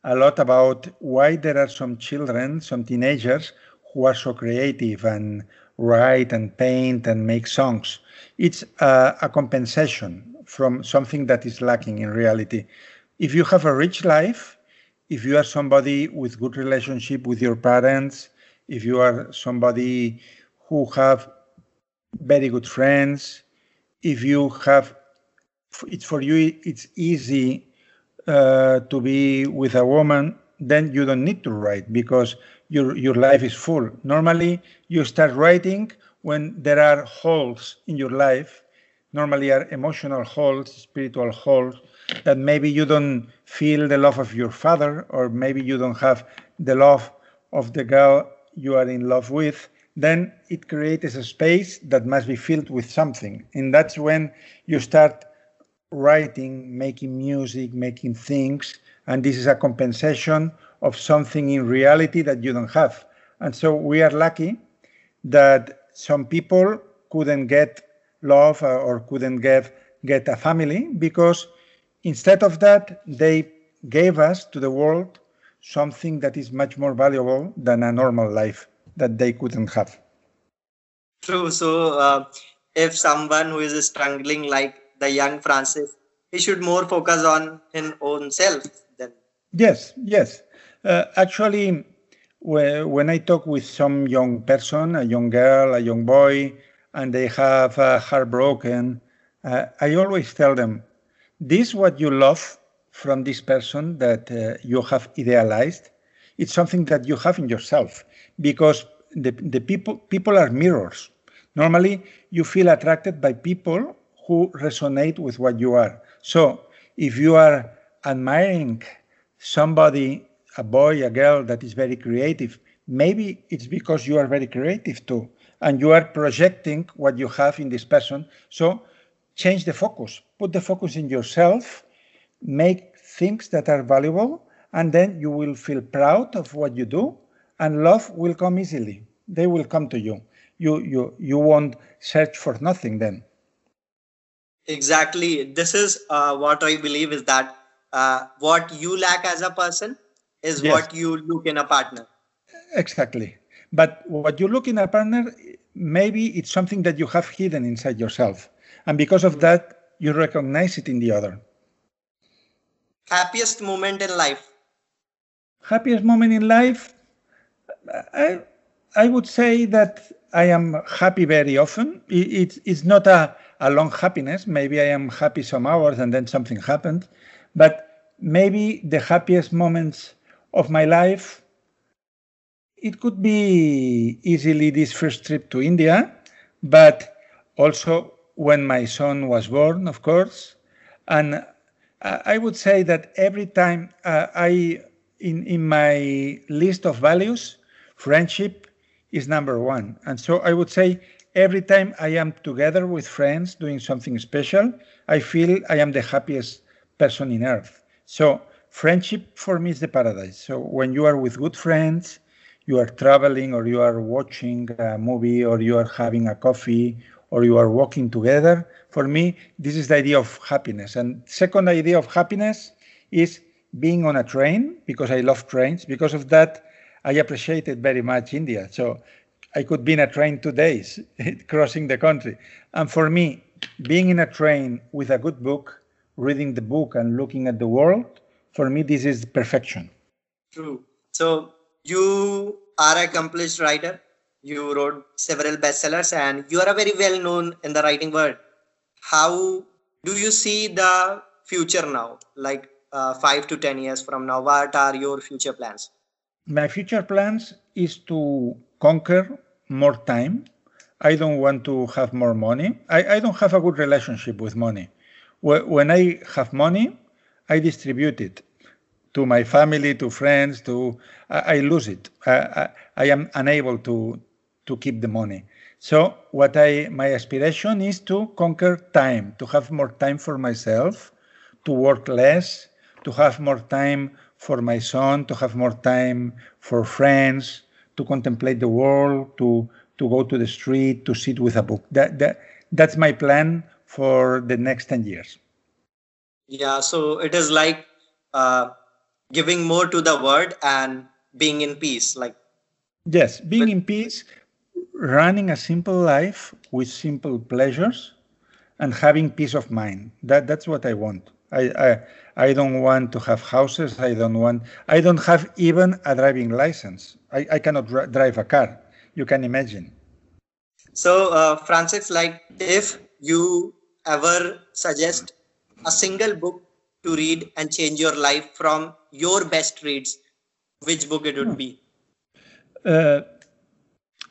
a lot about why there are some children, some teenagers who are so creative and write and paint and make songs. It's a, a compensation from something that is lacking in reality. If you have a rich life, if you are somebody with good relationship with your parents, if you are somebody who have very good friends, if you have, it's for you, it's easy uh, to be with a woman, then you don't need to write because your, your life is full. Normally, you start writing when there are holes in your life, normally are emotional holes, spiritual holes, that maybe you don't feel the love of your father, or maybe you don't have the love of the girl you are in love with, then it creates a space that must be filled with something. And that's when you start writing, making music, making things, and this is a compensation of something in reality that you don't have. And so we are lucky that some people couldn't get love or couldn't get, get a family because instead of that, they gave us to the world something that is much more valuable than a normal life that they couldn't have. True. So, uh, if someone who is struggling like the young Francesc, he should more focus on his own self. Then. Yes. Yes. Uh, actually, when I talk with some young person, a young girl, a young boy, and they have uh, heartbroken, uh, I always tell them, this what you love from this person that uh, you have idealized, it's something that you have in yourself because the, the people people are mirrors. Normally, you feel attracted by people who resonate with what you are. So, if you are admiring somebody a boy, a girl that is very creative, maybe it's because you are very creative too, and you are projecting what you have in this person. So change the focus, put the focus in yourself, make things that are valuable, and then you will feel proud of what you do, and love will come easily. They will come to you. You you you won't search for nothing then. Exactly. This is uh, what I believe is that uh, what you lack as a person is yes. what you look in a partner. Exactly. But what you look in a partner, maybe it's something that you have hidden inside yourself. And because of that, you recognize it in the other. Happiest moment in life? Happiest moment in life? I, I would say that I am happy very often. It, it's not a, a long happiness. Maybe I am happy some hours and then something happened. But maybe the happiest moments of my life, it could be easily this first trip to India, but also when my son was born, of course. And I would say that every time uh, I in, in my list of values, friendship is number one. And so I would say every time I am together with friends doing something special, I feel I am the happiest person in earth. So friendship for me is the paradise. So when you are with good friends, you are traveling or you are watching a movie or you are having a coffee or you are walking together, for me, this is the idea of happiness. And second idea of happiness is being on a train because I love trains. Because of that, I appreciated very much India. So I could be in a train two days crossing the country. And for me, being in a train with a good book, reading the book and looking at the world, for me, this is perfection. True. So you are an accomplished writer. You wrote several bestsellers and you are a very well known in the writing world. How do you see the future now? Like uh, five to 10 years from now, what are your future plans? My future plans is to conquer more time. I don't want to have more money. I, I don't have a good relationship with money. When I have money, I distribute it to my family, to friends, to I, I lose it. I, I, I, am unable to to keep the money. So what I my aspiration is to conquer time, to have more time for myself, to work less, to have more time for my son, to have more time for friends, to contemplate the world, to to go to the street, to sit with a book. That that that's my plan for the next ten years. Yeah, so it is like uh, giving more to the world and being in peace, like. Yes, being in peace, running a simple life with simple pleasures, and having peace of mind. That that's what I want. I, I I don't want to have houses. I don't want. I don't have even a driving license. I, I cannot dr- drive a car. You can imagine. So, uh, Francis, like if you ever suggest a single book to read and change your life from your best reads, which book it would be? Uh,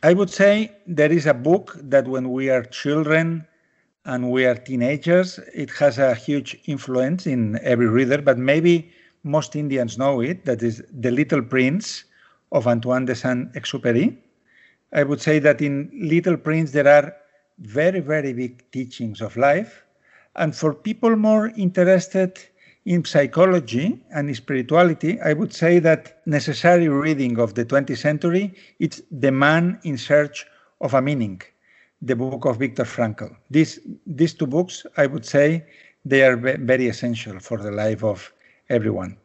I would say there is a book that when we are children and we are teenagers, it has a huge influence in every reader, but maybe most Indians know it. That is The Little Prince of Antoine de Saint Exupéry. I would say that in Little Prince there are very, very big teachings of life. And for people more interested in psychology and spirituality, I would say that necessary reading of the 20th century is The Man in Search of a Meaning the book of Viktor Frankl. These, these two books, I would say, they are very essential for the life of everyone.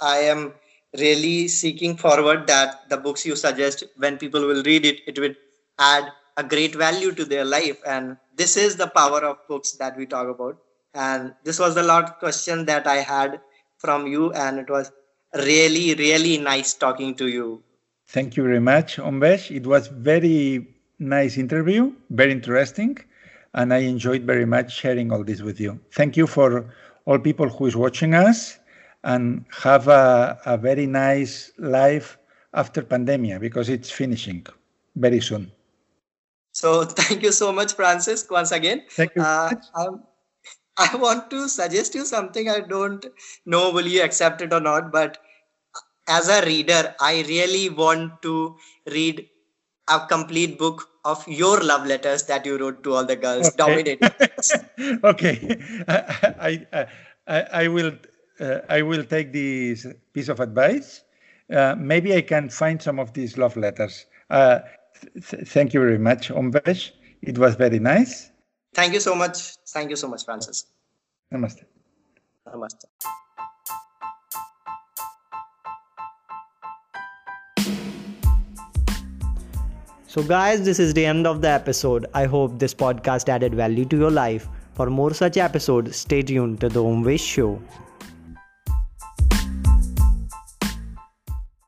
I am really seeking forward that the books you suggest, when people will read it, it will add a great value to their life. And this is the power of books that we talk about. And this was the last question that I had from you, and it was really, really nice talking to you. Thank you very much, Omvesh. It was very nice interview, very interesting, and I enjoyed very much sharing all this with you. Thank you for all people who is watching us, and have a, a very nice life after pandemia because it's finishing very soon. So thank you so much, Francis, once again. Thank you. Uh, I want to suggest you something. I don't know will you accept it or not, but as a reader, I really want to read a complete book of your love letters that you wrote to all the girls. Okay. okay, I, I, I, I will uh, I will take this piece of advice. Uh, maybe I can find some of these love letters. Uh, th- thank you very much, Omvesh. It was very nice. Thank you so much. Thank you so much, Francis. Namaste. Namaste. So, guys, this is the end of the episode. I hope this podcast added value to your life. For more such episodes, stay tuned to The Omvesh Show.